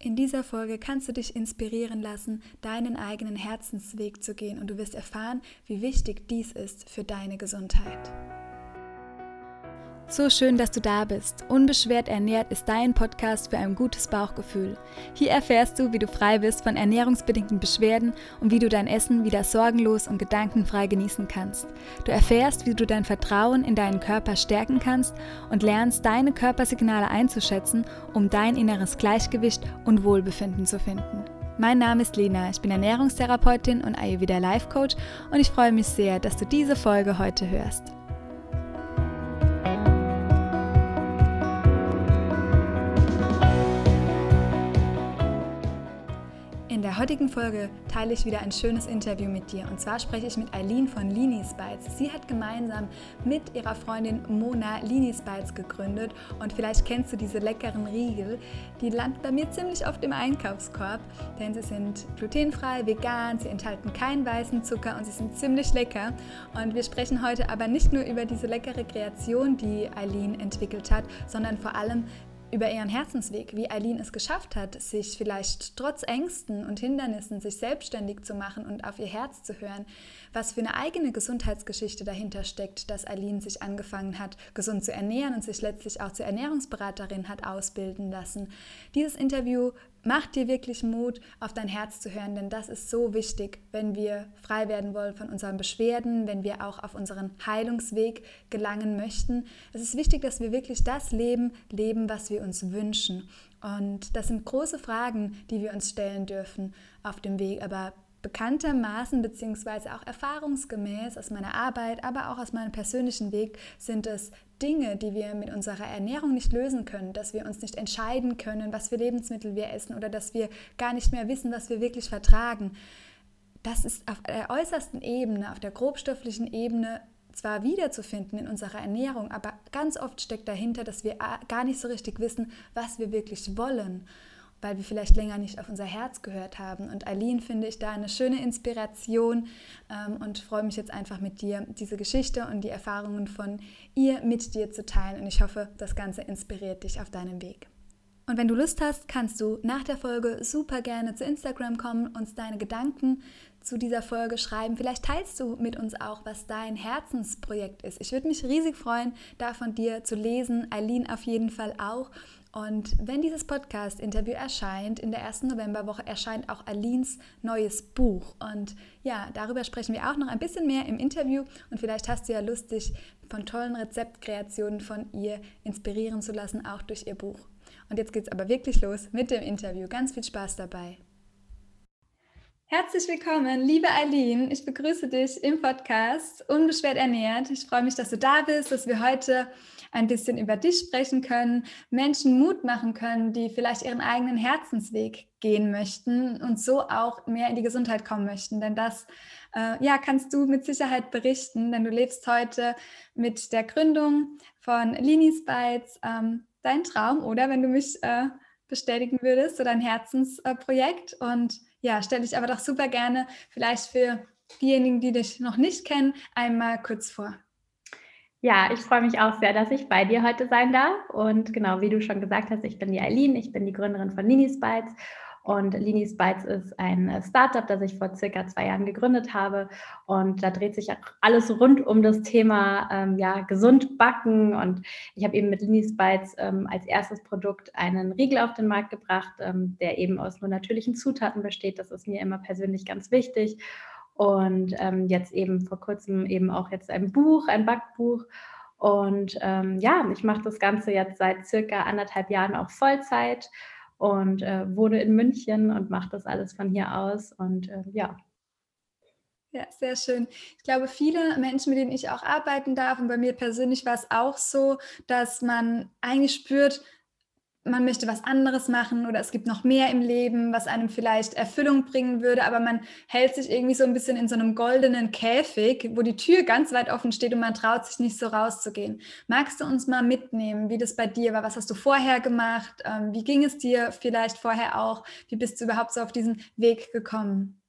In dieser Folge kannst du dich inspirieren lassen, deinen eigenen Herzensweg zu gehen und du wirst erfahren, wie wichtig dies ist für deine Gesundheit. So schön, dass du da bist. Unbeschwert ernährt ist dein Podcast für ein gutes Bauchgefühl. Hier erfährst du, wie du frei bist von ernährungsbedingten Beschwerden und wie du dein Essen wieder sorgenlos und gedankenfrei genießen kannst. Du erfährst, wie du dein Vertrauen in deinen Körper stärken kannst und lernst, deine Körpersignale einzuschätzen, um dein inneres Gleichgewicht und Wohlbefinden zu finden. Mein Name ist Lena, ich bin Ernährungstherapeutin und Ayurveda Life Coach und ich freue mich sehr, dass du diese Folge heute hörst. Der heutigen Folge teile ich wieder ein schönes Interview mit dir. Und zwar spreche ich mit Eileen von Linis Bites. Sie hat gemeinsam mit ihrer Freundin Mona Linis Bites gegründet. Und vielleicht kennst du diese leckeren Riegel. Die landen bei mir ziemlich oft im Einkaufskorb, denn sie sind glutenfrei, vegan, sie enthalten keinen weißen Zucker und sie sind ziemlich lecker. Und wir sprechen heute aber nicht nur über diese leckere Kreation, die Eileen entwickelt hat, sondern vor allem über ihren Herzensweg, wie Eileen es geschafft hat, sich vielleicht trotz Ängsten und Hindernissen sich selbstständig zu machen und auf ihr Herz zu hören, was für eine eigene Gesundheitsgeschichte dahinter steckt, dass Eileen sich angefangen hat, gesund zu ernähren und sich letztlich auch zur Ernährungsberaterin hat ausbilden lassen. Dieses Interview macht dir wirklich Mut, auf dein Herz zu hören, denn das ist so wichtig, wenn wir frei werden wollen von unseren Beschwerden, wenn wir auch auf unseren Heilungsweg gelangen möchten. Es ist wichtig, dass wir wirklich das Leben leben, was wir uns wünschen. Und das sind große Fragen, die wir uns stellen dürfen auf dem Weg. Aber bekanntermaßen beziehungsweise auch erfahrungsgemäß aus meiner Arbeit, aber auch aus meinem persönlichen Weg sind es Dinge, die wir mit unserer Ernährung nicht lösen können, dass wir uns nicht entscheiden können, was für Lebensmittel wir essen oder dass wir gar nicht mehr wissen, was wir wirklich vertragen. Das ist auf der äußersten Ebene, auf der grobstofflichen Ebene zwar wiederzufinden in unserer Ernährung, aber ganz oft steckt dahinter, dass wir gar nicht so richtig wissen, was wir wirklich wollen weil wir vielleicht länger nicht auf unser Herz gehört haben. Und Aline finde ich da eine schöne Inspiration ähm, und freue mich jetzt einfach mit dir, diese Geschichte und die Erfahrungen von ihr mit dir zu teilen. Und ich hoffe, das Ganze inspiriert dich auf deinem Weg. Und wenn du Lust hast, kannst du nach der Folge super gerne zu Instagram kommen, uns deine Gedanken zu dieser Folge schreiben. Vielleicht teilst du mit uns auch, was dein Herzensprojekt ist. Ich würde mich riesig freuen, da von dir zu lesen. Eileen auf jeden Fall auch. Und wenn dieses Podcast-Interview erscheint, in der ersten Novemberwoche erscheint auch Alins neues Buch. Und ja, darüber sprechen wir auch noch ein bisschen mehr im Interview. Und vielleicht hast du ja Lust, dich von tollen Rezeptkreationen von ihr inspirieren zu lassen, auch durch ihr Buch. Und jetzt geht es aber wirklich los mit dem Interview. Ganz viel Spaß dabei. Herzlich willkommen, liebe Eileen. Ich begrüße dich im Podcast Unbeschwert ernährt. Ich freue mich, dass du da bist, dass wir heute ein bisschen über dich sprechen können, Menschen Mut machen können, die vielleicht ihren eigenen Herzensweg gehen möchten und so auch mehr in die Gesundheit kommen möchten. Denn das äh, ja, kannst du mit Sicherheit berichten, denn du lebst heute mit der Gründung von Linis Bites ähm, dein Traum oder wenn du mich äh, bestätigen würdest, so dein Herzensprojekt. und ja, stelle ich aber doch super gerne vielleicht für diejenigen, die dich noch nicht kennen, einmal kurz vor. Ja, ich freue mich auch sehr, dass ich bei dir heute sein darf. Und genau, wie du schon gesagt hast, ich bin die Eileen, ich bin die Gründerin von Linis Bites. Und Linis Bites ist ein Startup, das ich vor circa zwei Jahren gegründet habe. Und da dreht sich alles rund um das Thema ähm, ja, gesund backen. Und ich habe eben mit Linis Bites ähm, als erstes Produkt einen Riegel auf den Markt gebracht, ähm, der eben aus nur natürlichen Zutaten besteht. Das ist mir immer persönlich ganz wichtig und ähm, jetzt eben vor kurzem eben auch jetzt ein Buch, ein Backbuch. Und ähm, ja, ich mache das Ganze jetzt seit circa anderthalb Jahren auch Vollzeit und äh, wohne in München und mache das alles von hier aus. Und äh, ja. Ja, sehr schön. Ich glaube, viele Menschen, mit denen ich auch arbeiten darf, und bei mir persönlich war es auch so, dass man eigentlich spürt, man möchte was anderes machen oder es gibt noch mehr im Leben, was einem vielleicht Erfüllung bringen würde, aber man hält sich irgendwie so ein bisschen in so einem goldenen Käfig, wo die Tür ganz weit offen steht und man traut sich nicht so rauszugehen. Magst du uns mal mitnehmen, wie das bei dir war? Was hast du vorher gemacht? Ähm, wie ging es dir vielleicht vorher auch? Wie bist du überhaupt so auf diesen Weg gekommen?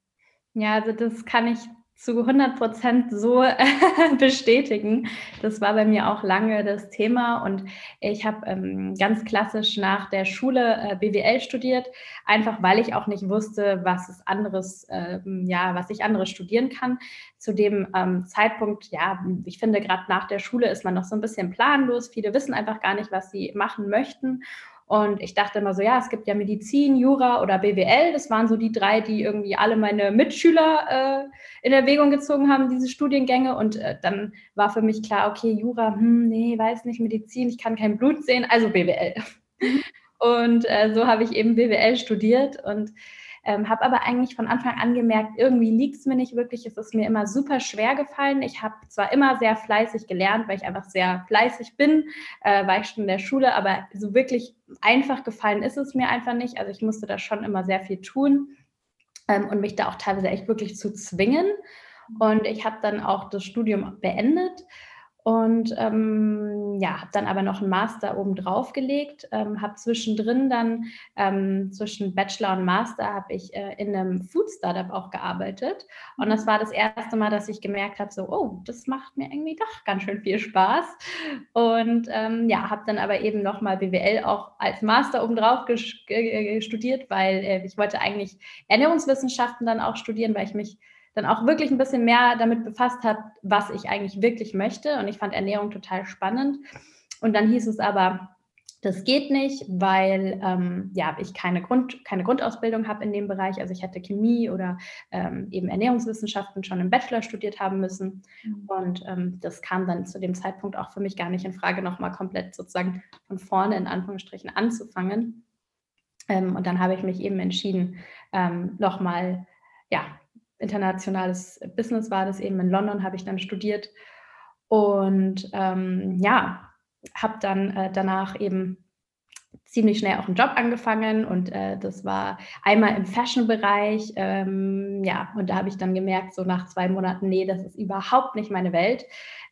Ja, also das kann ich zu 100 Prozent so bestätigen. Das war bei mir auch lange das Thema und ich habe ähm, ganz klassisch nach der Schule äh, BWL studiert, einfach weil ich auch nicht wusste, was es anderes, äh, ja, was ich anderes studieren kann. Zu dem ähm, Zeitpunkt, ja, ich finde gerade nach der Schule ist man noch so ein bisschen planlos. Viele wissen einfach gar nicht, was sie machen möchten. Und ich dachte immer so, ja, es gibt ja Medizin, Jura oder BWL. Das waren so die drei, die irgendwie alle meine Mitschüler äh, in Erwägung gezogen haben, diese Studiengänge. Und äh, dann war für mich klar, okay, Jura, hm, nee, weiß nicht, Medizin, ich kann kein Blut sehen, also BWL. Mhm. Und äh, so habe ich eben BWL studiert und ähm, habe aber eigentlich von Anfang an gemerkt, irgendwie liegt es mir nicht wirklich. Es ist mir immer super schwer gefallen. Ich habe zwar immer sehr fleißig gelernt, weil ich einfach sehr fleißig bin, äh, war ich schon in der Schule, aber so wirklich einfach gefallen ist es mir einfach nicht. Also ich musste da schon immer sehr viel tun ähm, und mich da auch teilweise echt wirklich zu zwingen. Und ich habe dann auch das Studium beendet und ähm, ja, habe dann aber noch einen Master oben drauf gelegt, ähm, habe zwischendrin dann, ähm, zwischen Bachelor und Master, habe ich äh, in einem Food Startup auch gearbeitet. Und das war das erste Mal, dass ich gemerkt habe, so, oh, das macht mir irgendwie doch ganz schön viel Spaß. Und ähm, ja, habe dann aber eben nochmal BWL auch als Master oben drauf studiert, weil äh, ich wollte eigentlich Ernährungswissenschaften dann auch studieren, weil ich mich dann auch wirklich ein bisschen mehr damit befasst habe, was ich eigentlich wirklich möchte. Und ich fand Ernährung total spannend. Und dann hieß es aber, das geht nicht, weil ähm, ja, ich keine, Grund, keine Grundausbildung habe in dem Bereich. Also ich hätte Chemie oder ähm, eben Ernährungswissenschaften schon im Bachelor studiert haben müssen. Mhm. Und ähm, das kam dann zu dem Zeitpunkt auch für mich gar nicht in Frage, nochmal komplett sozusagen von vorne in Anführungsstrichen anzufangen. Ähm, und dann habe ich mich eben entschieden, ähm, nochmal ja, internationales Business war das eben in London, habe ich dann studiert. Und ähm, ja, habe dann äh, danach eben ziemlich schnell auch einen Job angefangen und äh, das war einmal im Fashion-Bereich. Ähm, ja, und da habe ich dann gemerkt, so nach zwei Monaten, nee, das ist überhaupt nicht meine Welt.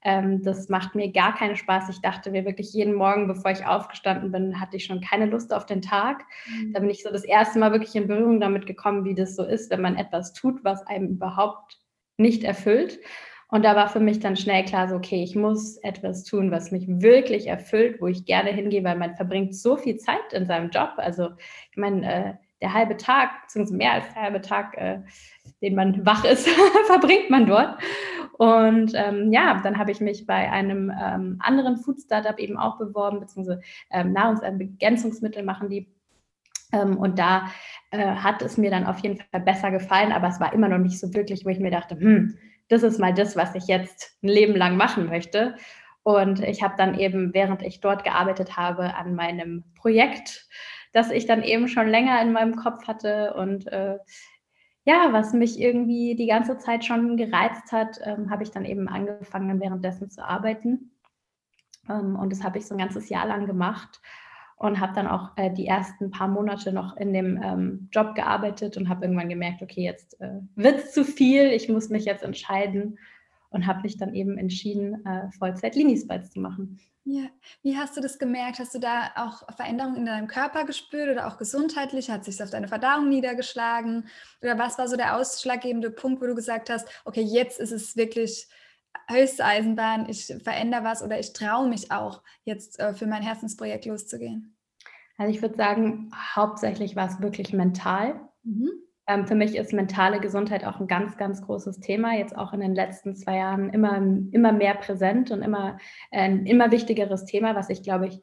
Ähm, das macht mir gar keinen Spaß. Ich dachte mir wirklich jeden Morgen, bevor ich aufgestanden bin, hatte ich schon keine Lust auf den Tag. Mhm. Da bin ich so das erste Mal wirklich in Berührung damit gekommen, wie das so ist, wenn man etwas tut, was einem überhaupt nicht erfüllt. Und da war für mich dann schnell klar, so, okay, ich muss etwas tun, was mich wirklich erfüllt, wo ich gerne hingehe, weil man verbringt so viel Zeit in seinem Job. Also, ich meine, äh, der halbe Tag, beziehungsweise mehr als der halbe Tag, äh, den man wach ist, verbringt man dort. Und ähm, ja, dann habe ich mich bei einem ähm, anderen Food-Startup eben auch beworben, beziehungsweise ähm, Nahrungsergänzungsmittel machen die. Ähm, und da äh, hat es mir dann auf jeden Fall besser gefallen, aber es war immer noch nicht so wirklich, wo ich mir dachte, hm, das ist mal das, was ich jetzt ein Leben lang machen möchte. Und ich habe dann eben, während ich dort gearbeitet habe, an meinem Projekt, das ich dann eben schon länger in meinem Kopf hatte und äh, ja, was mich irgendwie die ganze Zeit schon gereizt hat, ähm, habe ich dann eben angefangen, währenddessen zu arbeiten. Ähm, und das habe ich so ein ganzes Jahr lang gemacht und habe dann auch äh, die ersten paar Monate noch in dem ähm, Job gearbeitet und habe irgendwann gemerkt, okay, jetzt äh, wird es zu viel, ich muss mich jetzt entscheiden und habe mich dann eben entschieden, äh, Vollzeit Linisbites zu machen. Ja, wie hast du das gemerkt? Hast du da auch Veränderungen in deinem Körper gespürt oder auch gesundheitlich? Hat sich auf deine Verdauung niedergeschlagen? Oder was war so der ausschlaggebende Punkt, wo du gesagt hast, okay, jetzt ist es wirklich höchste Eisenbahn, ich verändere was oder ich traue mich auch, jetzt äh, für mein Herzensprojekt loszugehen? Also ich würde sagen, hauptsächlich war es wirklich mental. Mhm. Ähm, für mich ist mentale Gesundheit auch ein ganz, ganz großes Thema, jetzt auch in den letzten zwei Jahren immer, immer mehr präsent und immer äh, ein immer wichtigeres Thema, was ich glaube ich,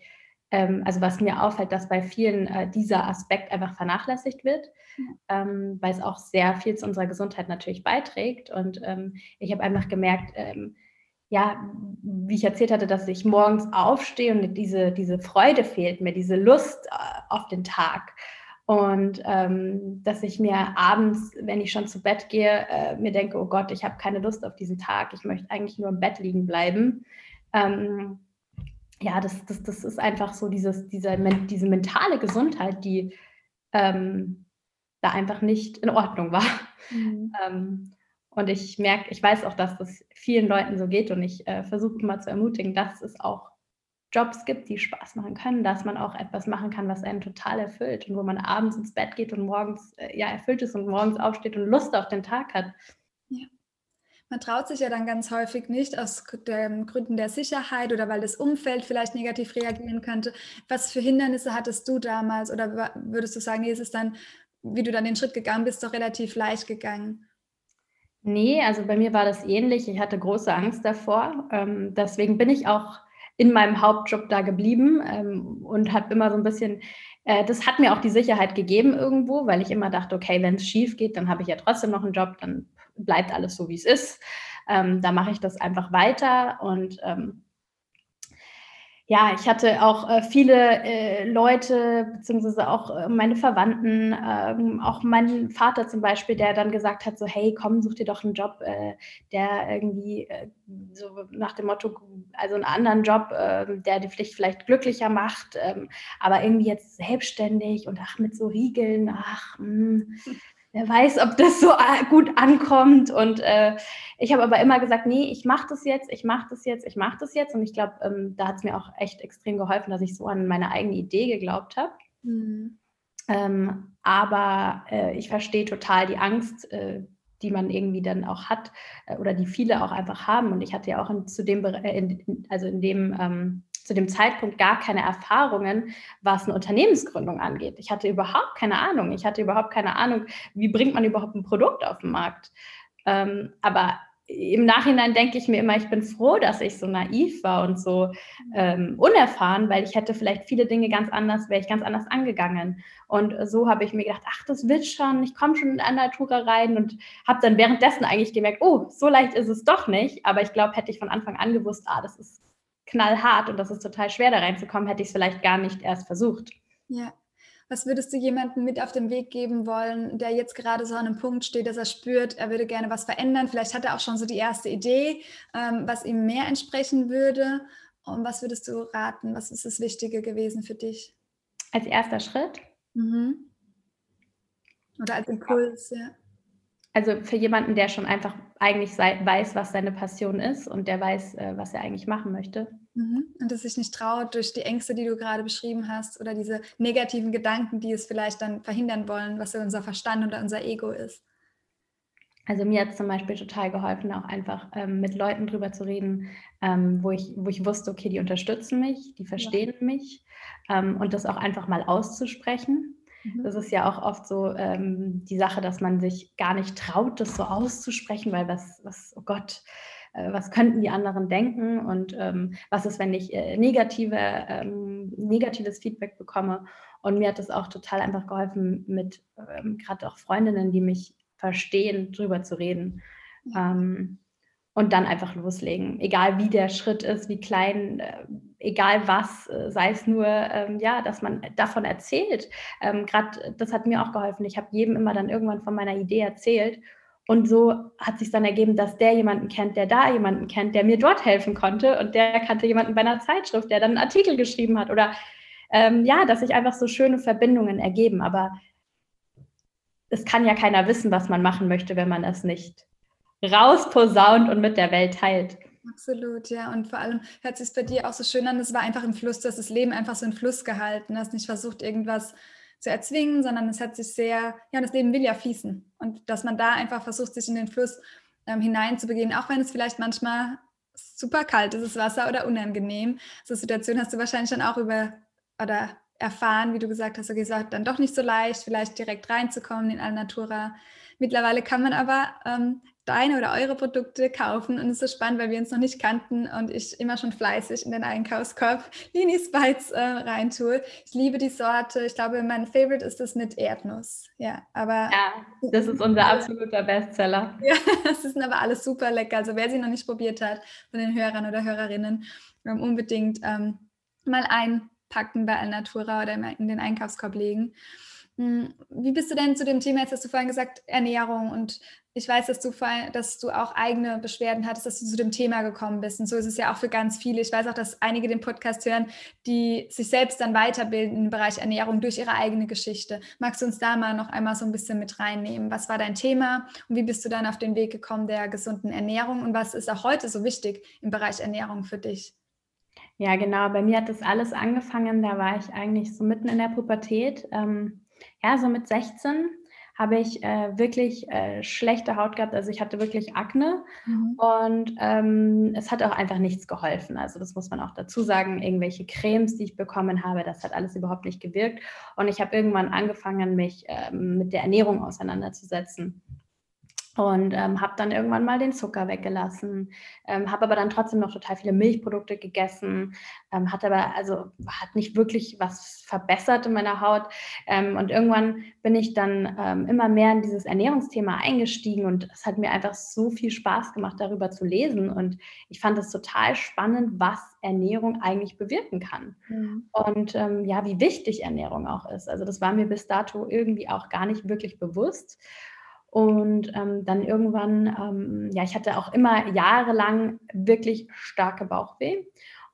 ähm, also was mir auffällt, dass bei vielen äh, dieser Aspekt einfach vernachlässigt wird, ähm, weil es auch sehr viel zu unserer Gesundheit natürlich beiträgt. Und ähm, ich habe einfach gemerkt, ähm, ja, wie ich erzählt hatte, dass ich morgens aufstehe und diese, diese Freude fehlt mir, diese Lust äh, auf den Tag. Und ähm, dass ich mir abends, wenn ich schon zu Bett gehe, äh, mir denke, oh Gott, ich habe keine Lust auf diesen Tag, ich möchte eigentlich nur im Bett liegen bleiben. Ähm, ja, das, das, das ist einfach so dieses, diese, diese mentale Gesundheit, die ähm, da einfach nicht in Ordnung war. Mhm. Und ich merke, ich weiß auch, dass das vielen Leuten so geht und ich äh, versuche immer zu ermutigen, dass es auch Jobs gibt, die Spaß machen können, dass man auch etwas machen kann, was einen total erfüllt und wo man abends ins Bett geht und morgens äh, ja erfüllt ist und morgens aufsteht und Lust auf den Tag hat. Ja. Man traut sich ja dann ganz häufig nicht aus den Gründen der Sicherheit oder weil das Umfeld vielleicht negativ reagieren könnte. Was für Hindernisse hattest du damals oder würdest du sagen, nee, ist es dann, wie du dann den Schritt gegangen bist, doch relativ leicht gegangen? Nee, also bei mir war das ähnlich. Ich hatte große Angst davor. Ähm, deswegen bin ich auch in meinem Hauptjob da geblieben ähm, und habe immer so ein bisschen, äh, das hat mir auch die Sicherheit gegeben irgendwo, weil ich immer dachte, okay, wenn es schief geht, dann habe ich ja trotzdem noch einen Job, dann bleibt alles so, wie es ist. Ähm, da mache ich das einfach weiter und ähm, ja, ich hatte auch äh, viele äh, Leute, beziehungsweise auch äh, meine Verwandten, ähm, auch mein Vater zum Beispiel, der dann gesagt hat, so, hey, komm, such dir doch einen Job, äh, der irgendwie äh, so nach dem Motto, also einen anderen Job, ähm, der dich vielleicht glücklicher macht, ähm, aber irgendwie jetzt selbstständig und ach, mit so Riegeln, ach, mh, hm, wer weiß, ob das so äh, gut ankommt. Und äh, ich habe aber immer gesagt, nee, ich mache das jetzt, ich mache das jetzt, ich mache das jetzt. Und ich glaube, ähm, da hat es mir auch echt extrem geholfen, dass ich so an meine eigene Idee geglaubt habe. Mhm. Ähm, aber äh, ich verstehe total die Angst, äh, die man irgendwie dann auch hat äh, oder die viele auch einfach haben. Und ich hatte ja auch in, zu dem, äh, in, also in dem ähm, zu dem Zeitpunkt gar keine Erfahrungen, was eine Unternehmensgründung angeht. Ich hatte überhaupt keine Ahnung. Ich hatte überhaupt keine Ahnung, wie bringt man überhaupt ein Produkt auf den Markt. Ähm, aber im Nachhinein denke ich mir immer, ich bin froh, dass ich so naiv war und so ähm, unerfahren, weil ich hätte vielleicht viele Dinge ganz anders, wäre ich ganz anders angegangen. Und so habe ich mir gedacht, ach, das wird schon, ich komme schon in eine Natura rein und habe dann währenddessen eigentlich gemerkt, oh, so leicht ist es doch nicht. Aber ich glaube, hätte ich von Anfang an gewusst, ah, das ist knallhart und das ist total schwer, da reinzukommen, hätte ich es vielleicht gar nicht erst versucht. Ja. Was würdest du jemandem mit auf den Weg geben wollen, der jetzt gerade so an einem Punkt steht, dass er spürt, er würde gerne was verändern? Vielleicht hat er auch schon so die erste Idee, ähm, was ihm mehr entsprechen würde. Und was würdest du raten? Was ist das Wichtige gewesen für dich? Als erster Schritt? Mhm. Oder als Impuls, ja also für jemanden, der schon einfach eigentlich weiß, was seine Passion ist und der weiß, äh, was er eigentlich machen möchte. Mhm. Und das sich nicht traut durch die Ängste, die du gerade beschrieben hast oder diese negativen Gedanken, die es vielleicht dann verhindern wollen, was unser Verstand oder unser Ego ist. Also mir hat es zum Beispiel total geholfen, auch einfach ähm, mit Leuten drüber zu reden, ähm, wo, ich, wo ich wusste, okay, die unterstützen mich, die verstehen ja. mich ähm, und das auch einfach mal auszusprechen. Mhm. Das ist ja auch oft so ähm, die Sache, dass man sich gar nicht traut, das so auszusprechen, weil was, was, oh Gott, äh, was könnten die anderen denken und ähm, was ist, wenn ich äh, negative, ähm, negatives Feedback bekomme. Und mir hat es auch total einfach geholfen, mit ähm, gerade auch Freundinnen, die mich verstehen, drüber zu reden. Ja. Ähm, und dann einfach loslegen. Egal wie der Schritt ist, wie klein, äh, egal was, äh, sei es nur, ähm, ja, dass man davon erzählt. Ähm, Gerade das hat mir auch geholfen. Ich habe jedem immer dann irgendwann von meiner Idee erzählt. Und so hat sich dann ergeben, dass der jemanden kennt, der da jemanden kennt, der mir dort helfen konnte. Und der kannte jemanden bei einer Zeitschrift, der dann einen Artikel geschrieben hat. Oder ähm, ja, dass sich einfach so schöne Verbindungen ergeben. Aber es kann ja keiner wissen, was man machen möchte, wenn man es nicht rausposaunt und mit der Welt teilt. Absolut, ja. Und vor allem hört sich es bei dir auch so schön an, es war einfach im Fluss, du hast das Leben einfach so im Fluss gehalten, hast nicht versucht, irgendwas zu erzwingen, sondern es hat sich sehr, ja, das Leben will ja fließen. Und dass man da einfach versucht, sich in den Fluss ähm, hineinzubegeben, auch wenn es vielleicht manchmal super kalt ist, das Wasser oder unangenehm. So Situation hast du wahrscheinlich dann auch über oder erfahren, wie du gesagt hast, okay, es war dann doch nicht so leicht, vielleicht direkt reinzukommen in Alnatura. Mittlerweile kann man aber ähm, deine oder eure Produkte kaufen. Und es ist so spannend, weil wir uns noch nicht kannten und ich immer schon fleißig in den Einkaufskorb Linis Bites äh, reintue. Ich liebe die Sorte. Ich glaube, mein Favorite ist das mit Erdnuss. Ja, aber. Ja, das ist unser absoluter Bestseller. Ja, das sind aber alles super lecker. Also, wer sie noch nicht probiert hat, von den Hörern oder Hörerinnen, ähm, unbedingt ähm, mal einpacken bei Alnatura oder in den Einkaufskorb legen. Hm, wie bist du denn zu dem Thema, jetzt hast du vorhin gesagt, Ernährung und ich weiß, dass du, dass du auch eigene Beschwerden hattest, dass du zu dem Thema gekommen bist. Und so ist es ja auch für ganz viele. Ich weiß auch, dass einige den Podcast hören, die sich selbst dann weiterbilden im Bereich Ernährung durch ihre eigene Geschichte. Magst du uns da mal noch einmal so ein bisschen mit reinnehmen? Was war dein Thema und wie bist du dann auf den Weg gekommen der gesunden Ernährung? Und was ist auch heute so wichtig im Bereich Ernährung für dich? Ja, genau. Bei mir hat das alles angefangen. Da war ich eigentlich so mitten in der Pubertät. Ähm, ja, so mit 16 habe ich äh, wirklich äh, schlechte Haut gehabt. Also ich hatte wirklich Akne mhm. und ähm, es hat auch einfach nichts geholfen. Also das muss man auch dazu sagen. Irgendwelche Cremes, die ich bekommen habe, das hat alles überhaupt nicht gewirkt. Und ich habe irgendwann angefangen, mich ähm, mit der Ernährung auseinanderzusetzen und ähm, habe dann irgendwann mal den Zucker weggelassen, ähm, habe aber dann trotzdem noch total viele Milchprodukte gegessen, ähm, hat aber also hat nicht wirklich was verbessert in meiner Haut ähm, und irgendwann bin ich dann ähm, immer mehr in dieses Ernährungsthema eingestiegen und es hat mir einfach so viel Spaß gemacht, darüber zu lesen und ich fand es total spannend, was Ernährung eigentlich bewirken kann mhm. und ähm, ja, wie wichtig Ernährung auch ist. Also das war mir bis dato irgendwie auch gar nicht wirklich bewusst. Und ähm, dann irgendwann, ähm, ja, ich hatte auch immer jahrelang wirklich starke Bauchweh.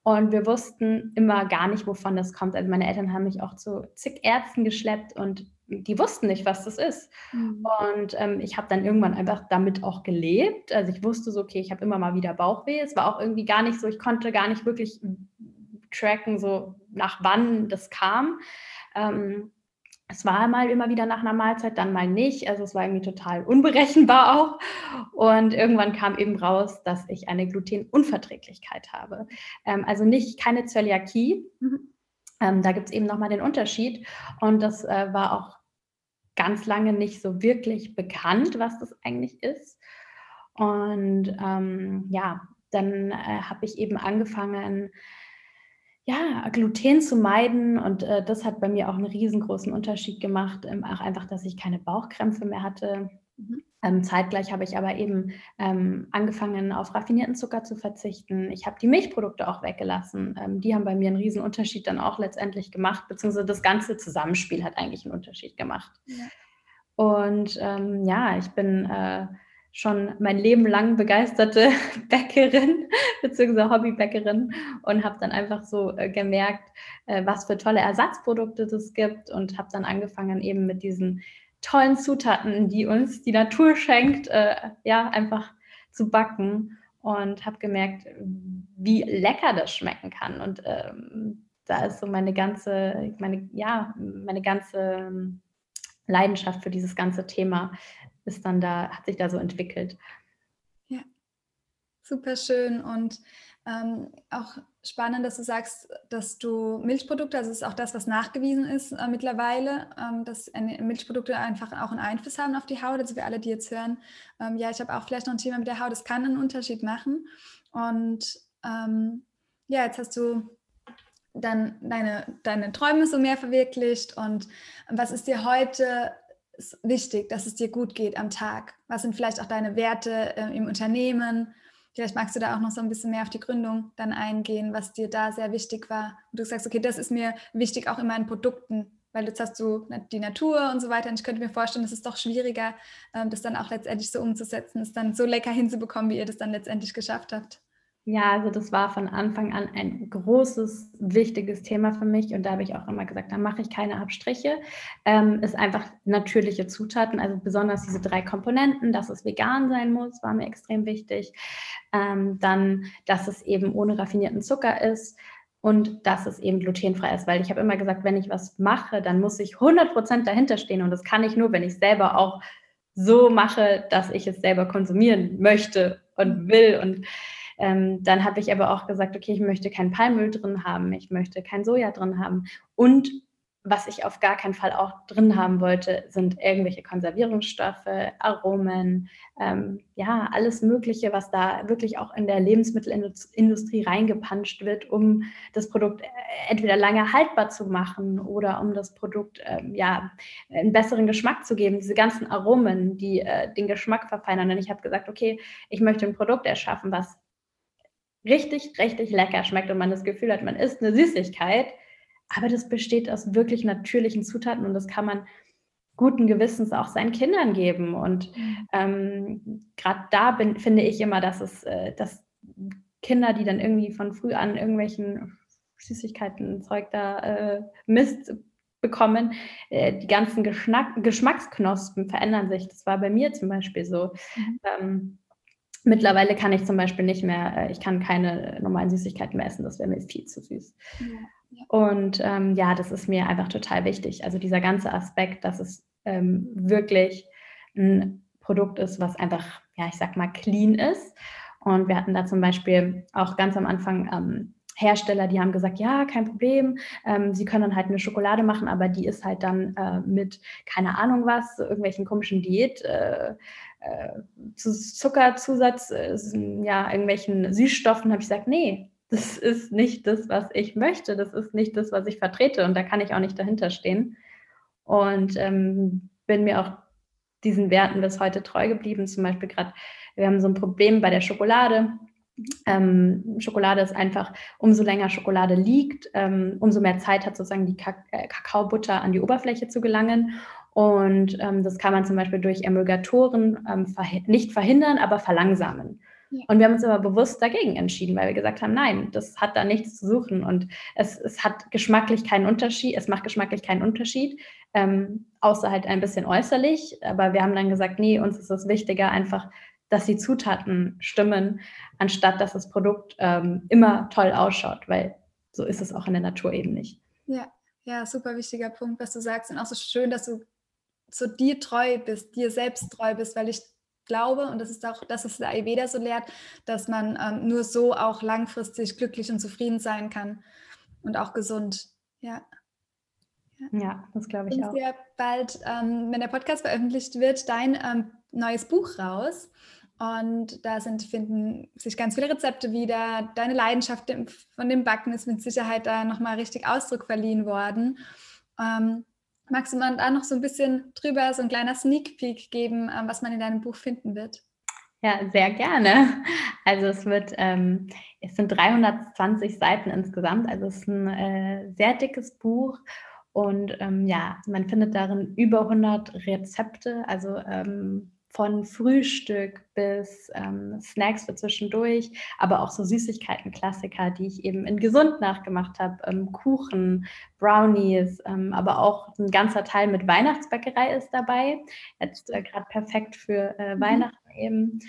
Und wir wussten immer gar nicht, wovon das kommt. Also meine Eltern haben mich auch zu zig Ärzten geschleppt und die wussten nicht, was das ist. Mhm. Und ähm, ich habe dann irgendwann einfach damit auch gelebt. Also ich wusste so, okay, ich habe immer mal wieder Bauchweh. Es war auch irgendwie gar nicht so, ich konnte gar nicht wirklich tracken, so nach wann das kam. Ähm, es war mal immer wieder nach einer Mahlzeit, dann mal nicht. Also es war irgendwie total unberechenbar auch. Und irgendwann kam eben raus, dass ich eine Glutenunverträglichkeit habe. Ähm, also nicht keine Zöliakie. Mhm. Ähm, da gibt es eben nochmal den Unterschied. Und das äh, war auch ganz lange nicht so wirklich bekannt, was das eigentlich ist. Und ähm, ja, dann äh, habe ich eben angefangen, ja, Gluten zu meiden und äh, das hat bei mir auch einen riesengroßen Unterschied gemacht. Ähm, auch einfach, dass ich keine Bauchkrämpfe mehr hatte. Mhm. Ähm, zeitgleich habe ich aber eben ähm, angefangen, auf raffinierten Zucker zu verzichten. Ich habe die Milchprodukte auch weggelassen. Ähm, die haben bei mir einen riesen Unterschied dann auch letztendlich gemacht, beziehungsweise das ganze Zusammenspiel hat eigentlich einen Unterschied gemacht. Ja. Und ähm, ja, ich bin äh, schon mein Leben lang begeisterte Bäckerin bzw. Hobbybäckerin und habe dann einfach so äh, gemerkt, äh, was für tolle Ersatzprodukte es gibt und habe dann angefangen eben mit diesen tollen Zutaten, die uns die Natur schenkt, äh, ja einfach zu backen und habe gemerkt, wie lecker das schmecken kann und ähm, da ist so meine ganze, meine ja meine ganze ähm, Leidenschaft für dieses ganze Thema ist dann da, hat sich da so entwickelt. Ja, super schön und ähm, auch spannend, dass du sagst, dass du Milchprodukte, also das ist auch das, was nachgewiesen ist äh, mittlerweile, ähm, dass Milchprodukte einfach auch einen Einfluss haben auf die Haut. Also für alle, die jetzt hören, ähm, ja, ich habe auch vielleicht noch ein Thema mit der Haut, das kann einen Unterschied machen. Und ähm, ja, jetzt hast du dann deine, deine Träume so mehr verwirklicht und was ist dir heute wichtig, dass es dir gut geht am Tag? Was sind vielleicht auch deine Werte äh, im Unternehmen? Vielleicht magst du da auch noch so ein bisschen mehr auf die Gründung dann eingehen, was dir da sehr wichtig war. Und du sagst, okay, das ist mir wichtig auch in meinen Produkten, weil jetzt hast du die Natur und so weiter. Und ich könnte mir vorstellen, es ist doch schwieriger, ähm, das dann auch letztendlich so umzusetzen, es dann so lecker hinzubekommen, wie ihr das dann letztendlich geschafft habt. Ja, also das war von Anfang an ein großes, wichtiges Thema für mich und da habe ich auch immer gesagt, da mache ich keine Abstriche. Ähm, ist einfach natürliche Zutaten, also besonders diese drei Komponenten, dass es vegan sein muss, war mir extrem wichtig. Ähm, dann, dass es eben ohne raffinierten Zucker ist und dass es eben glutenfrei ist, weil ich habe immer gesagt, wenn ich was mache, dann muss ich 100% dahinter stehen und das kann ich nur, wenn ich selber auch so mache, dass ich es selber konsumieren möchte und will und ähm, dann habe ich aber auch gesagt, okay, ich möchte kein Palmöl drin haben, ich möchte kein Soja drin haben. Und was ich auf gar keinen Fall auch drin haben wollte, sind irgendwelche Konservierungsstoffe, Aromen, ähm, ja, alles Mögliche, was da wirklich auch in der Lebensmittelindustrie reingepanscht wird, um das Produkt äh, entweder lange haltbar zu machen oder um das Produkt ähm, ja, einen besseren Geschmack zu geben. Diese ganzen Aromen, die äh, den Geschmack verfeinern. Und ich habe gesagt, okay, ich möchte ein Produkt erschaffen, was richtig, richtig lecker schmeckt und man das Gefühl hat, man isst eine Süßigkeit. Aber das besteht aus wirklich natürlichen Zutaten und das kann man guten Gewissens auch seinen Kindern geben. Und mhm. ähm, gerade da bin, finde ich immer, dass es, äh, dass Kinder, die dann irgendwie von früh an irgendwelchen Süßigkeiten, Zeug da äh, Mist bekommen, äh, die ganzen Geschmack Geschmacksknospen verändern sich. Das war bei mir zum Beispiel so. Mhm. Ähm, Mittlerweile kann ich zum Beispiel nicht mehr, äh, ich kann keine normalen Süßigkeiten mehr essen, das wäre mir viel zu süß. Ja, ja. Und ähm, ja, das ist mir einfach total wichtig. Also dieser ganze Aspekt, dass es ähm, wirklich ein Produkt ist, was einfach, ja, ich sag mal, clean ist. Und wir hatten da zum Beispiel auch ganz am Anfang ähm, Hersteller, die haben gesagt, ja, kein Problem, ähm, sie können dann halt eine Schokolade machen, aber die ist halt dann äh, mit, keine Ahnung was, irgendwelchen komischen Diät, äh, äh, Zuckerzusatz, äh, ja, irgendwelchen Süßstoffen, habe ich gesagt, nee, das ist nicht das, was ich möchte, das ist nicht das, was ich vertrete und da kann ich auch nicht dahinter stehen. Und ähm, bin mir auch diesen Werten bis heute treu geblieben. Zum Beispiel gerade, wir haben so ein Problem bei der Schokolade. Ähm, Schokolade ist einfach, umso länger Schokolade liegt, ähm, umso mehr Zeit hat sozusagen die äh, Kakaobutter an die Oberfläche zu gelangen. Und ähm, das kann man zum Beispiel durch Emulgatoren ähm, verhi nicht verhindern, aber verlangsamen. Ja. Und wir haben uns aber bewusst dagegen entschieden, weil wir gesagt haben, nein, das hat da nichts zu suchen und es, es hat geschmacklich keinen Unterschied, es macht geschmacklich keinen Unterschied, ähm, außer halt ein bisschen äußerlich. Aber wir haben dann gesagt, nee, uns ist es wichtiger, einfach dass die Zutaten stimmen, anstatt dass das Produkt ähm, immer toll ausschaut, weil so ist es auch in der Natur eben nicht. Ja, ja, super wichtiger Punkt, was du sagst. Und auch so schön, dass du so dir treu bist, dir selbst treu bist, weil ich glaube, und das ist auch das, was der Ayurveda so lehrt, dass man ähm, nur so auch langfristig glücklich und zufrieden sein kann und auch gesund. Ja. Ja, das glaube ich und auch. Ja bald, ähm, wenn der Podcast veröffentlicht wird, dein ähm, neues Buch raus. Und da sind, finden sich ganz viele Rezepte wieder. Deine Leidenschaft von dem Backen ist mit Sicherheit da nochmal richtig Ausdruck verliehen worden. Ähm, magst du mal da noch so ein bisschen drüber, so ein kleiner Sneak Peek geben, ähm, was man in deinem Buch finden wird? Ja, sehr gerne. Also es wird, ähm, es sind 320 Seiten insgesamt, also es ist ein äh, sehr dickes Buch und ähm, ja, man findet darin über 100 Rezepte, also ähm, von Frühstück bis ähm, Snacks für zwischendurch, aber auch so Süßigkeiten-Klassiker, die ich eben in gesund nachgemacht habe. Ähm, Kuchen, Brownies, ähm, aber auch ein ganzer Teil mit Weihnachtsbäckerei ist dabei. Jetzt äh, gerade perfekt für äh, mhm. Weihnachten eben.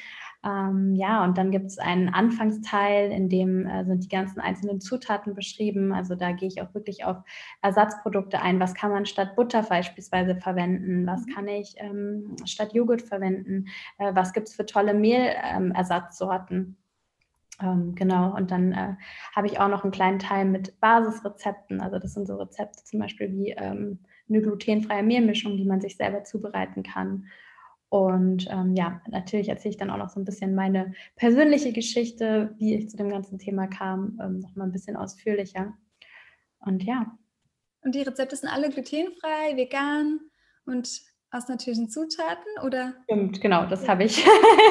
Ähm, ja, und dann gibt es einen Anfangsteil, in dem äh, sind die ganzen einzelnen Zutaten beschrieben. Also da gehe ich auch wirklich auf Ersatzprodukte ein. Was kann man statt Butter beispielsweise verwenden? Was mhm. kann ich ähm, statt Joghurt verwenden? Äh, was gibt es für tolle Mehlersatzsorten? Ähm, genau, und dann äh, habe ich auch noch einen kleinen Teil mit Basisrezepten. Also das sind so Rezepte zum Beispiel wie ähm, eine glutenfreie Mehlmischung, die man sich selber zubereiten kann. Und ähm, ja, natürlich erzähle ich dann auch noch so ein bisschen meine persönliche Geschichte, wie ich zu dem ganzen Thema kam, ähm, noch mal ein bisschen ausführlicher. Und ja. Und die Rezepte sind alle glutenfrei, vegan und aus natürlichen Zutaten, oder? Stimmt, genau, das habe ich,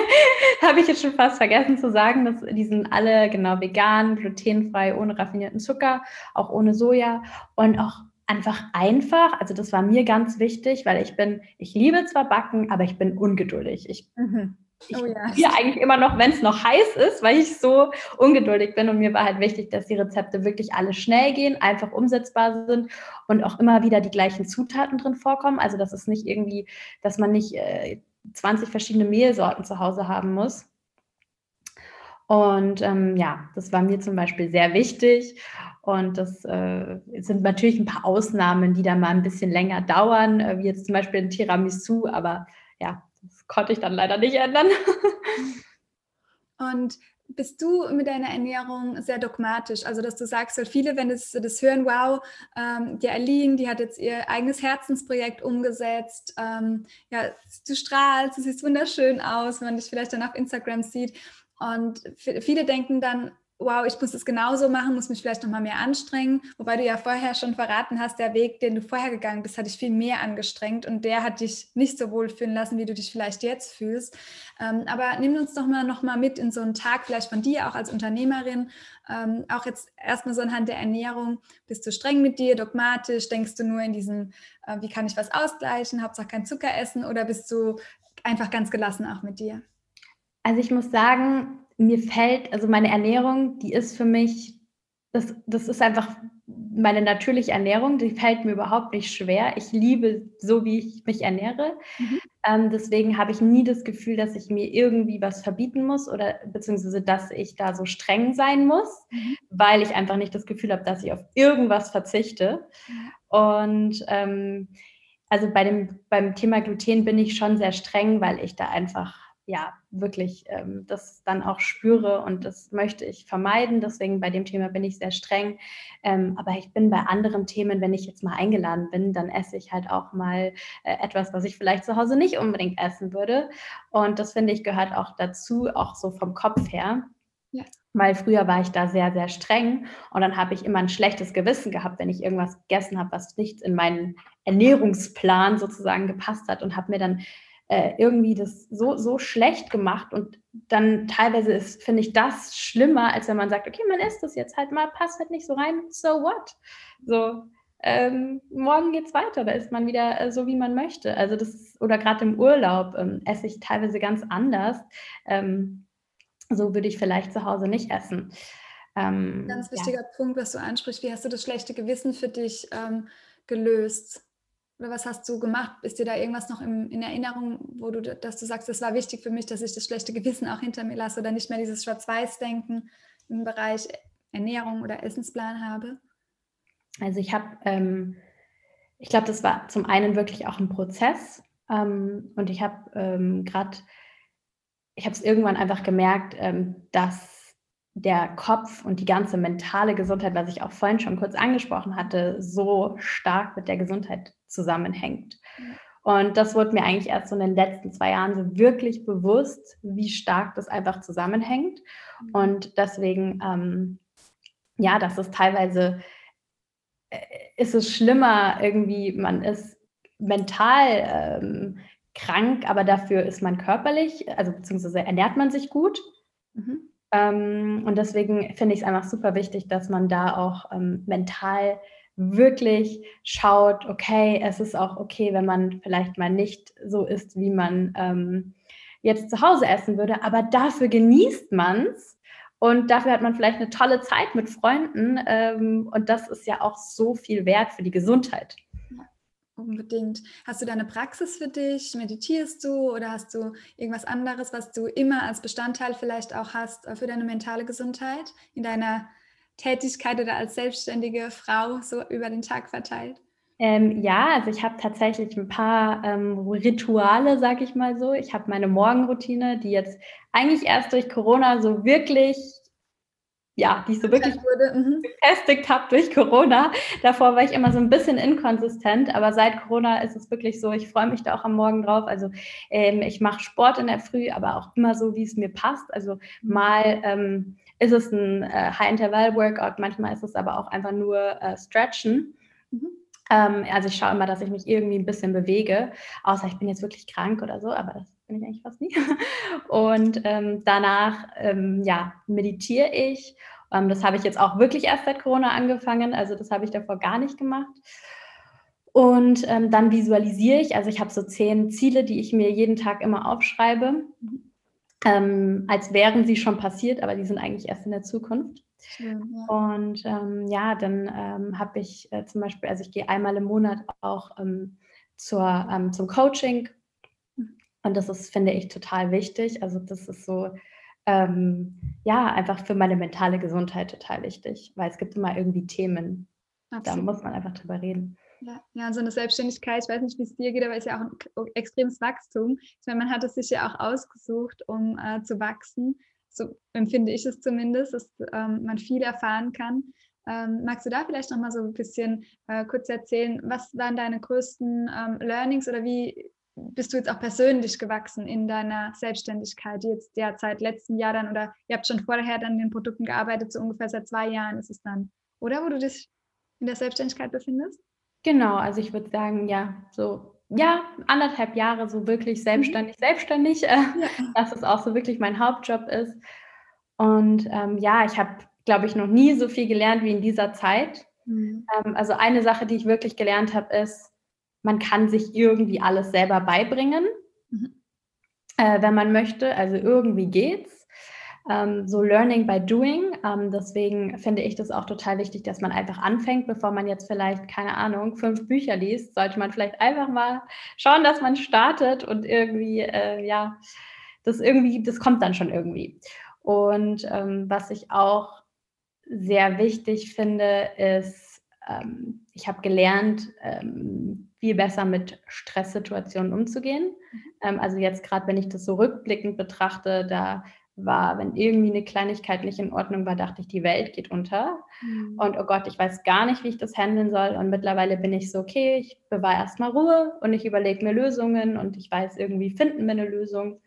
habe ich jetzt schon fast vergessen zu sagen. Dass, die sind alle genau vegan, glutenfrei, ohne raffinierten Zucker, auch ohne Soja und auch einfach einfach. Also das war mir ganz wichtig, weil ich bin, ich liebe zwar Backen, aber ich bin ungeduldig. Ich, mhm. ich oh ja. eigentlich immer noch, wenn es noch heiß ist, weil ich so ungeduldig bin. Und mir war halt wichtig, dass die Rezepte wirklich alle schnell gehen, einfach umsetzbar sind und auch immer wieder die gleichen Zutaten drin vorkommen. Also das ist nicht irgendwie, dass man nicht äh, 20 verschiedene Mehlsorten zu Hause haben muss. Und ähm, ja, das war mir zum Beispiel sehr wichtig. Und das äh, sind natürlich ein paar Ausnahmen, die dann mal ein bisschen länger dauern, äh, wie jetzt zum Beispiel ein Tiramisu, aber ja, das konnte ich dann leider nicht ändern. Und bist du mit deiner Ernährung sehr dogmatisch? Also, dass du sagst, weil viele, wenn das, das hören, wow, ähm, die Aline, die hat jetzt ihr eigenes Herzensprojekt umgesetzt. Ähm, ja, du strahlst, du siehst wunderschön aus, wenn man dich vielleicht dann auf Instagram sieht. Und viele denken dann, wow, ich muss es genauso machen, muss mich vielleicht nochmal mehr anstrengen. Wobei du ja vorher schon verraten hast, der Weg, den du vorher gegangen bist, hat dich viel mehr angestrengt und der hat dich nicht so wohl fühlen lassen, wie du dich vielleicht jetzt fühlst. Ähm, aber nimm uns doch mal nochmal mit in so einen Tag, vielleicht von dir auch als Unternehmerin. Ähm, auch jetzt erstmal so anhand der Ernährung. Bist du streng mit dir, dogmatisch? Denkst du nur in diesem, äh, wie kann ich was ausgleichen, Hauptsache kein Zucker essen? Oder bist du einfach ganz gelassen auch mit dir? Also ich muss sagen, mir fällt, also meine Ernährung, die ist für mich, das, das ist einfach meine natürliche Ernährung, die fällt mir überhaupt nicht schwer. Ich liebe so, wie ich mich ernähre. Mhm. Ähm, deswegen habe ich nie das Gefühl, dass ich mir irgendwie was verbieten muss oder beziehungsweise, dass ich da so streng sein muss, mhm. weil ich einfach nicht das Gefühl habe, dass ich auf irgendwas verzichte. Und ähm, also bei dem, beim Thema Gluten bin ich schon sehr streng, weil ich da einfach ja wirklich ähm, das dann auch spüre und das möchte ich vermeiden. Deswegen bei dem Thema bin ich sehr streng. Ähm, aber ich bin bei anderen Themen, wenn ich jetzt mal eingeladen bin, dann esse ich halt auch mal äh, etwas, was ich vielleicht zu Hause nicht unbedingt essen würde. Und das finde ich gehört auch dazu, auch so vom Kopf her. Ja. Weil früher war ich da sehr, sehr streng und dann habe ich immer ein schlechtes Gewissen gehabt, wenn ich irgendwas gegessen habe, was nicht in meinen Ernährungsplan sozusagen gepasst hat und habe mir dann äh, irgendwie das so, so schlecht gemacht und dann teilweise ist, finde ich, das schlimmer, als wenn man sagt, okay, man isst das jetzt halt mal, passt halt nicht so rein, so what? So, ähm, morgen geht's weiter, da ist man wieder äh, so, wie man möchte. Also das ist, oder gerade im Urlaub ähm, esse ich teilweise ganz anders. Ähm, so würde ich vielleicht zu Hause nicht essen. Ähm, Ganz wichtiger ja. Punkt, was du ansprichst. Wie hast du das schlechte Gewissen für dich ähm, gelöst? Oder was hast du gemacht? Ist dir da irgendwas noch im, in Erinnerung, wo du, dass du sagst, es war wichtig für mich, dass ich das schlechte Gewissen auch hinter mir lasse oder nicht mehr dieses Schwarz-Weiß-Denken im Bereich Ernährung oder Essensplan habe? Also ich habe, ähm, ich glaube, das war zum einen wirklich auch ein Prozess. Ähm, und ich habe ähm, gerade ich habe es irgendwann einfach gemerkt, ähm, dass der Kopf und die ganze mentale Gesundheit, was ich auch vorhin schon kurz angesprochen hatte, so stark mit der Gesundheit zusammenhängt. Und das wurde mir eigentlich erst so in den letzten zwei Jahren so wirklich bewusst, wie stark das einfach zusammenhängt. Mhm. Und deswegen, ähm, ja, das ist teilweise, äh, ist es schlimmer irgendwie, man ist mental ähm, krank, aber dafür ist man körperlich, also beziehungsweise ernährt man sich gut. Mhm. Ähm, und deswegen finde ich es einfach super wichtig, dass man da auch ähm, mental wirklich schaut, okay, es ist auch okay, wenn man vielleicht mal nicht so isst, wie man ähm, jetzt zu Hause essen würde, aber dafür genießt man es. Und dafür hat man vielleicht eine tolle Zeit mit Freunden. Ähm, und das ist ja auch so viel wert für die Gesundheit. Unbedingt. Hast du da eine Praxis für dich? Meditierst du oder hast du irgendwas anderes, was du immer als Bestandteil vielleicht auch hast äh, für deine mentale Gesundheit in deiner Tätigkeit oder als selbstständige Frau so über den Tag verteilt? Ähm, ja, also ich habe tatsächlich ein paar ähm, Rituale, sag ich mal so. Ich habe meine Morgenroutine, die jetzt eigentlich erst durch Corona so wirklich ja, die ich so wirklich wurde. Mhm. gefestigt habe durch Corona. Davor war ich immer so ein bisschen inkonsistent, aber seit Corona ist es wirklich so, ich freue mich da auch am Morgen drauf. Also ähm, ich mache Sport in der Früh, aber auch immer so, wie es mir passt. Also mhm. mal ähm, ist es ein äh, High-Interval-Workout, manchmal ist es aber auch einfach nur äh, Stretchen. Mhm. Ähm, also ich schaue immer, dass ich mich irgendwie ein bisschen bewege, außer ich bin jetzt wirklich krank oder so, aber das bin ich eigentlich fast nie. Und ähm, danach, ähm, ja, meditiere ich. Ähm, das habe ich jetzt auch wirklich erst seit Corona angefangen. Also das habe ich davor gar nicht gemacht. Und ähm, dann visualisiere ich. Also ich habe so zehn Ziele, die ich mir jeden Tag immer aufschreibe, ähm, als wären sie schon passiert, aber die sind eigentlich erst in der Zukunft. Schön, ja. Und ähm, ja, dann habe ich äh, zum Beispiel, also ich gehe einmal im Monat auch zur, zum Coaching und das ist, finde ich, total wichtig. Also das ist so, ähm, ja, einfach für meine mentale Gesundheit total wichtig, weil es gibt immer irgendwie Themen, Absolut. da muss man einfach drüber reden. Ja, ja, so eine Selbstständigkeit, ich weiß nicht, wie es dir geht, aber es ist ja auch ein extremes Wachstum. Ich meine, man hat es sich ja auch ausgesucht, um äh, zu wachsen. So empfinde ich es zumindest, dass ähm, man viel erfahren kann. Ähm, magst du da vielleicht noch mal so ein bisschen äh, kurz erzählen, was waren deine größten ähm, Learnings oder wie, bist du jetzt auch persönlich gewachsen in deiner Selbstständigkeit, jetzt ja seit letztem Jahr dann oder ihr habt schon vorher dann an den Produkten gearbeitet, so ungefähr seit zwei Jahren ist es dann, oder wo du dich in der Selbstständigkeit befindest? Genau, also ich würde sagen, ja, so ja, anderthalb Jahre so wirklich selbstständig, mhm. selbstständig, äh, ja. dass es auch so wirklich mein Hauptjob ist. Und ähm, ja, ich habe, glaube ich, noch nie so viel gelernt wie in dieser Zeit. Mhm. Ähm, also eine Sache, die ich wirklich gelernt habe, ist, man kann sich irgendwie alles selber beibringen, mhm. äh, wenn man möchte. Also irgendwie geht's. Ähm, so Learning by Doing. Ähm, deswegen finde ich das auch total wichtig, dass man einfach anfängt, bevor man jetzt vielleicht, keine Ahnung, fünf Bücher liest, sollte man vielleicht einfach mal schauen, dass man startet und irgendwie, äh, ja, das irgendwie, das kommt dann schon irgendwie. Und ähm, was ich auch sehr wichtig finde, ist, ähm, ich habe gelernt, ähm, viel besser mit Stresssituationen umzugehen. Mhm. Ähm, also jetzt gerade, wenn ich das so rückblickend betrachte, da war, wenn irgendwie eine Kleinigkeit nicht in Ordnung war, dachte ich, die Welt geht unter. Mhm. Und oh Gott, ich weiß gar nicht, wie ich das handeln soll. Und mittlerweile bin ich so, okay, ich bewahre erstmal Ruhe und ich überlege mir Lösungen und ich weiß, irgendwie finden wir eine Lösung.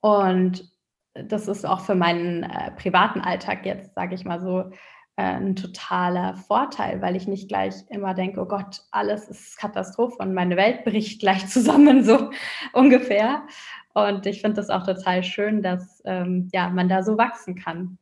Und das ist auch für meinen äh, privaten Alltag jetzt, sage ich mal so, äh, ein totaler Vorteil, weil ich nicht gleich immer denke, oh Gott, alles ist Katastrophe und meine Welt bricht gleich zusammen, so ungefähr. Und ich finde das auch total schön, dass ähm, ja, man da so wachsen kann.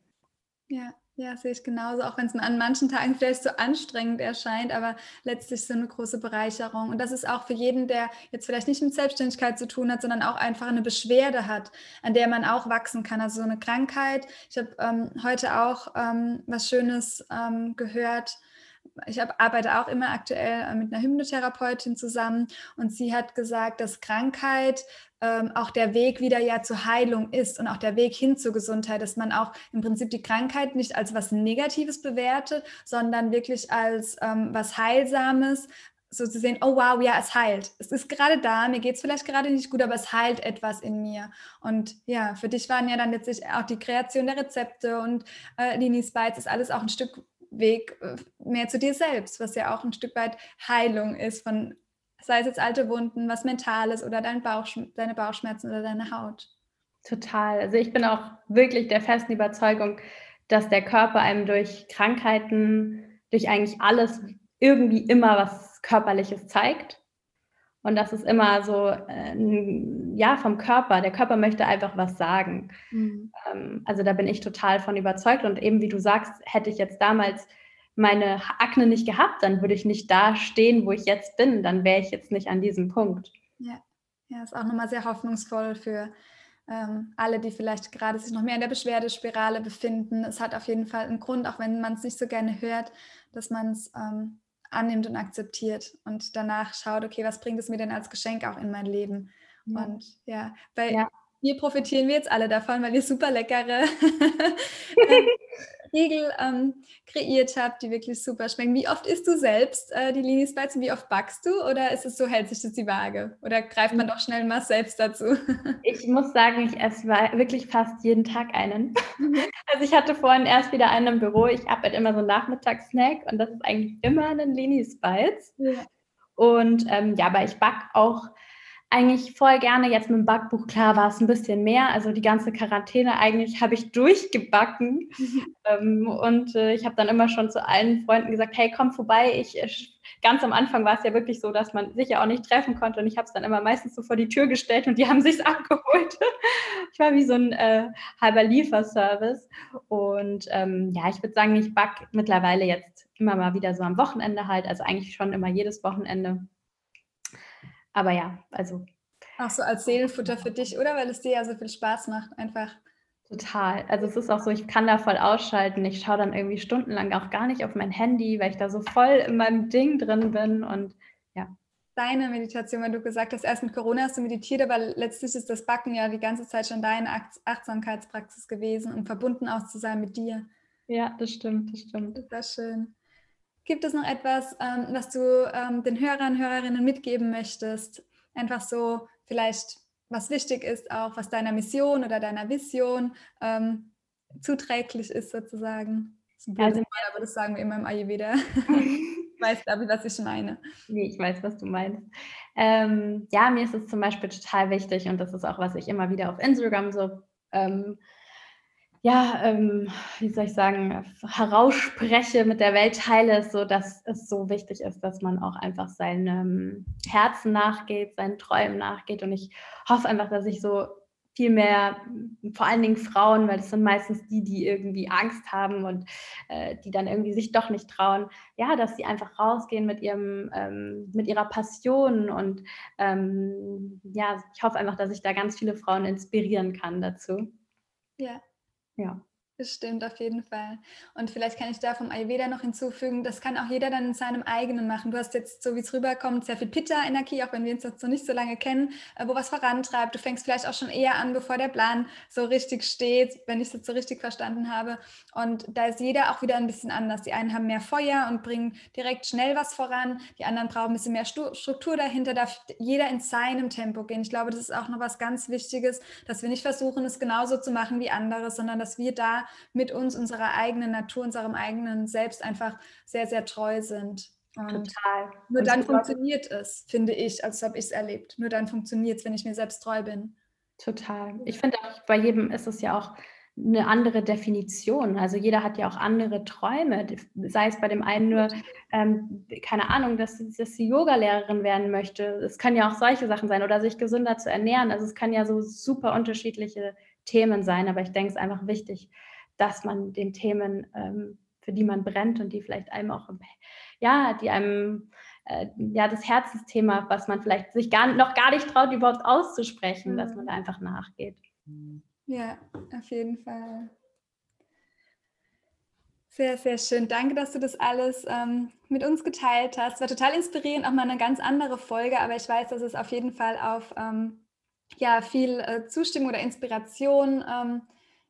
Ja, ja, sehe ich genauso, auch wenn es an manchen Tagen vielleicht so anstrengend erscheint, aber letztlich so eine große Bereicherung. Und das ist auch für jeden, der jetzt vielleicht nicht mit Selbstständigkeit zu tun hat, sondern auch einfach eine Beschwerde hat, an der man auch wachsen kann. Also so eine Krankheit. Ich habe ähm, heute auch ähm, was Schönes ähm, gehört ich hab, arbeite auch immer aktuell äh, mit einer Hypnotherapeutin zusammen und sie hat gesagt, dass Krankheit ähm, auch der Weg wieder ja zur Heilung ist und auch der Weg hin zur Gesundheit, dass man auch im Prinzip die Krankheit nicht als was Negatives bewertet, sondern wirklich als ähm, was Heilsames, so zu sehen, oh wow, ja, es heilt. Es ist gerade da, mir geht es vielleicht gerade nicht gut, aber es heilt etwas in mir. Und ja, für dich waren ja dann letztlich auch die Kreation der Rezepte und äh, Linis Bites ist alles auch ein Stück Weg äh, mehr zu dir selbst, was ja auch ein Stück weit Heilung ist von, sei es jetzt alte Wunden, was Mentales oder dein Bauch, deine Bauchschmerzen oder deine Haut. Total. Also ich bin auch wirklich der festen Überzeugung, dass der Körper einem durch Krankheiten, durch eigentlich alles irgendwie immer was Körperliches zeigt. Und das ist immer so, äh, ja, vom Körper. Der Körper möchte einfach was sagen. Mhm. Ähm, also da bin ich total von überzeugt. Und eben wie du sagst, hätte ich jetzt damals meine Akne nicht gehabt, dann würde ich nicht da stehen, wo ich jetzt bin. Dann wäre ich jetzt nicht an diesem Punkt. Ja, ja ist auch nochmal sehr hoffnungsvoll für ähm, alle, die vielleicht gerade sich noch mehr in der Beschwerdespirale befinden. Es hat auf jeden Fall einen Grund, auch wenn man es nicht so gerne hört, dass man es ähm, annimmt und akzeptiert und danach schaut, okay, was bringt es mir denn als Geschenk auch in mein Leben? Ja. Und ja, weil ja. hier profitieren wir jetzt alle davon, weil ihr super leckere ähm, Riegel ähm, kreiert habt, die wirklich super schmecken. Wie oft isst du selbst äh, die Linis Bites und wie oft backst du? Oder ist es so, hält sich das die Waage? Oder greift man doch schnell mal selbst dazu? ich muss sagen, ich esse wirklich fast jeden Tag einen. Mhm. also ich hatte vorhin erst wieder einen im Büro. Ich habe halt immer so einen Nachmittagssnack und das ist eigentlich immer ein Linis Bites. Ja. Und ähm, ja, aber ich backe auch eigentlich voll gerne. Jetzt mit dem Backbuch, klar, war es ein bisschen mehr. Also die ganze Quarantäne eigentlich habe ich durchgebacken. ähm, und äh, ich habe dann immer schon zu allen Freunden gesagt, hey, komm vorbei. Ich, äh, ganz am Anfang war es ja wirklich so, dass man sich ja auch nicht treffen konnte. Und ich habe es dann immer meistens so vor die Tür gestellt und die haben sich abgeholt. ich war wie so ein äh, halber Lieferservice. Und ähm, ja, ich würde sagen, ich backe mittlerweile jetzt immer mal wieder so am Wochenende halt. Also eigentlich schon immer jedes Wochenende. Aber ja, also. Auch so als Seelenfutter für dich, oder? Weil es dir ja so viel Spaß macht, einfach. Total. Also es ist auch so, ich kann da voll ausschalten. Ich schaue dann irgendwie stundenlang auch gar nicht auf mein Handy, weil ich da so voll in meinem Ding drin bin und ja. Deine Meditation, wenn du gesagt hast, erst mit Corona hast du meditiert, aber letztlich ist das Backen ja die ganze Zeit schon deine Achtsamkeitspraxis gewesen und verbunden auch zu sein mit dir. Ja, das stimmt, das stimmt. Das ist schön. Gibt es noch etwas, ähm, was du ähm, den Hörern, Hörerinnen mitgeben möchtest? Einfach so vielleicht, was wichtig ist, auch was deiner Mission oder deiner Vision ähm, zuträglich ist sozusagen. Das ist also, Mal, aber das sagen wir immer im Ayurveda. weißt du, was ich meine? Nee, ich weiß, was du meinst. Ähm, ja, mir ist es zum Beispiel total wichtig und das ist auch, was ich immer wieder auf Instagram so ähm, ja, ähm, wie soll ich sagen, herausspreche, mit der Welt teile, so dass es so wichtig ist, dass man auch einfach seinem Herzen nachgeht, seinen Träumen nachgeht. Und ich hoffe einfach, dass ich so viel mehr, vor allen Dingen Frauen, weil das sind meistens die, die irgendwie Angst haben und äh, die dann irgendwie sich doch nicht trauen, ja, dass sie einfach rausgehen mit ihrem, ähm, mit ihrer Passion und ähm, ja, ich hoffe einfach, dass ich da ganz viele Frauen inspirieren kann dazu. Ja, ja. Bestimmt, auf jeden Fall. Und vielleicht kann ich da vom Ayurveda noch hinzufügen, das kann auch jeder dann in seinem eigenen machen. Du hast jetzt, so wie es rüberkommt, sehr viel Pitta-Energie, auch wenn wir uns jetzt noch nicht so lange kennen, äh, wo was vorantreibt. Du fängst vielleicht auch schon eher an, bevor der Plan so richtig steht, wenn ich es jetzt so richtig verstanden habe. Und da ist jeder auch wieder ein bisschen anders. Die einen haben mehr Feuer und bringen direkt schnell was voran. Die anderen brauchen ein bisschen mehr Struktur dahinter. Darf jeder in seinem Tempo gehen. Ich glaube, das ist auch noch was ganz Wichtiges, dass wir nicht versuchen, es genauso zu machen wie andere, sondern dass wir da mit uns, unserer eigenen Natur, unserem eigenen Selbst einfach sehr, sehr treu sind. Und Total. Nur und dann funktioniert es, finde ich, als habe ich es erlebt. Nur dann funktioniert es, wenn ich mir selbst treu bin. Total. Ich finde auch, bei jedem ist es ja auch eine andere Definition. Also jeder hat ja auch andere Träume. Sei es bei dem einen nur, ähm, keine Ahnung, dass, dass sie Yoga-Lehrerin werden möchte. Es können ja auch solche Sachen sein oder sich gesünder zu ernähren. Also es kann ja so super unterschiedliche Themen sein. Aber ich denke, es ist einfach wichtig, dass man den Themen, ähm, für die man brennt und die vielleicht einem auch, ja, die einem, äh, ja, das Herzensthema, was man vielleicht sich gar, noch gar nicht traut, überhaupt auszusprechen, mhm. dass man da einfach nachgeht. Ja, auf jeden Fall. Sehr, sehr schön. Danke, dass du das alles ähm, mit uns geteilt hast. War total inspirierend, auch mal eine ganz andere Folge, aber ich weiß, dass es auf jeden Fall auf ähm, ja, viel äh, Zustimmung oder Inspiration ähm,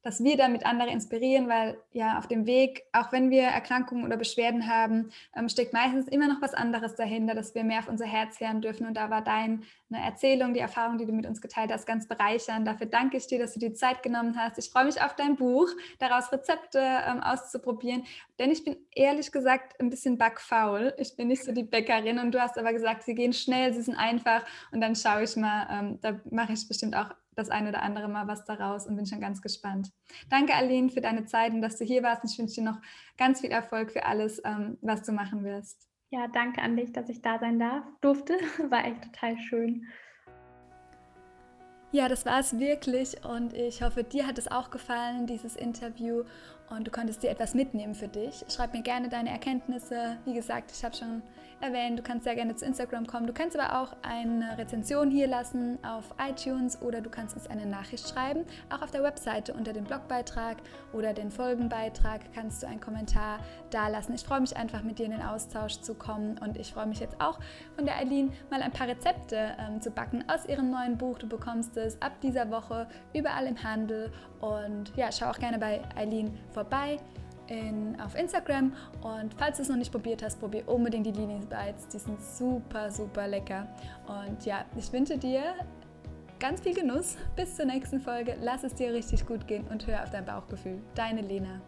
dass wir damit andere inspirieren, weil ja auf dem Weg, auch wenn wir Erkrankungen oder Beschwerden haben, ähm, steckt meistens immer noch was anderes dahinter, dass wir mehr auf unser Herz hören dürfen. Und da war deine Erzählung, die Erfahrung, die du mit uns geteilt hast, ganz bereichernd. Dafür danke ich dir, dass du die Zeit genommen hast. Ich freue mich auf dein Buch, daraus Rezepte ähm, auszuprobieren. Denn ich bin ehrlich gesagt ein bisschen backfaul. Ich bin nicht so die Bäckerin und du hast aber gesagt, sie gehen schnell, sie sind einfach und dann schaue ich mal, ähm, da mache ich bestimmt auch das ein oder andere Mal was daraus und bin schon ganz gespannt. Danke, Aline, für deine Zeit und dass du hier warst. Ich wünsche dir noch ganz viel Erfolg für alles, ähm, was du machen wirst. Ja, danke an dich, dass ich da sein darf, durfte. War echt total schön. Ja, das war es wirklich und ich hoffe, dir hat es auch gefallen, dieses Interview und du konntest dir etwas mitnehmen für dich. Schreib mir gerne deine Erkenntnisse. Wie gesagt, ich habe schon erwähnen. Du kannst sehr gerne zu Instagram kommen. Du kannst aber auch eine Rezension hier lassen auf iTunes oder du kannst uns eine Nachricht schreiben. Auch auf der Webseite unter dem Blogbeitrag oder den Folgenbeitrag kannst du einen Kommentar da lassen. Ich freue mich einfach mit dir in den Austausch zu kommen und ich freue mich jetzt auch von der Eileen mal ein paar Rezepte ähm, zu backen aus ihrem neuen Buch. Du bekommst es ab dieser Woche überall im Handel und ja, schau auch gerne bei Eileen vorbei in, auf Instagram. Und falls du es noch nicht probiert hast, probier unbedingt die Linie Bites. Die sind super, super lecker. Und ja, ich wünsche dir ganz viel Genuss. Bis zur nächsten Folge. Lass es dir richtig gut gehen und hör auf dein Bauchgefühl. Deine Lena.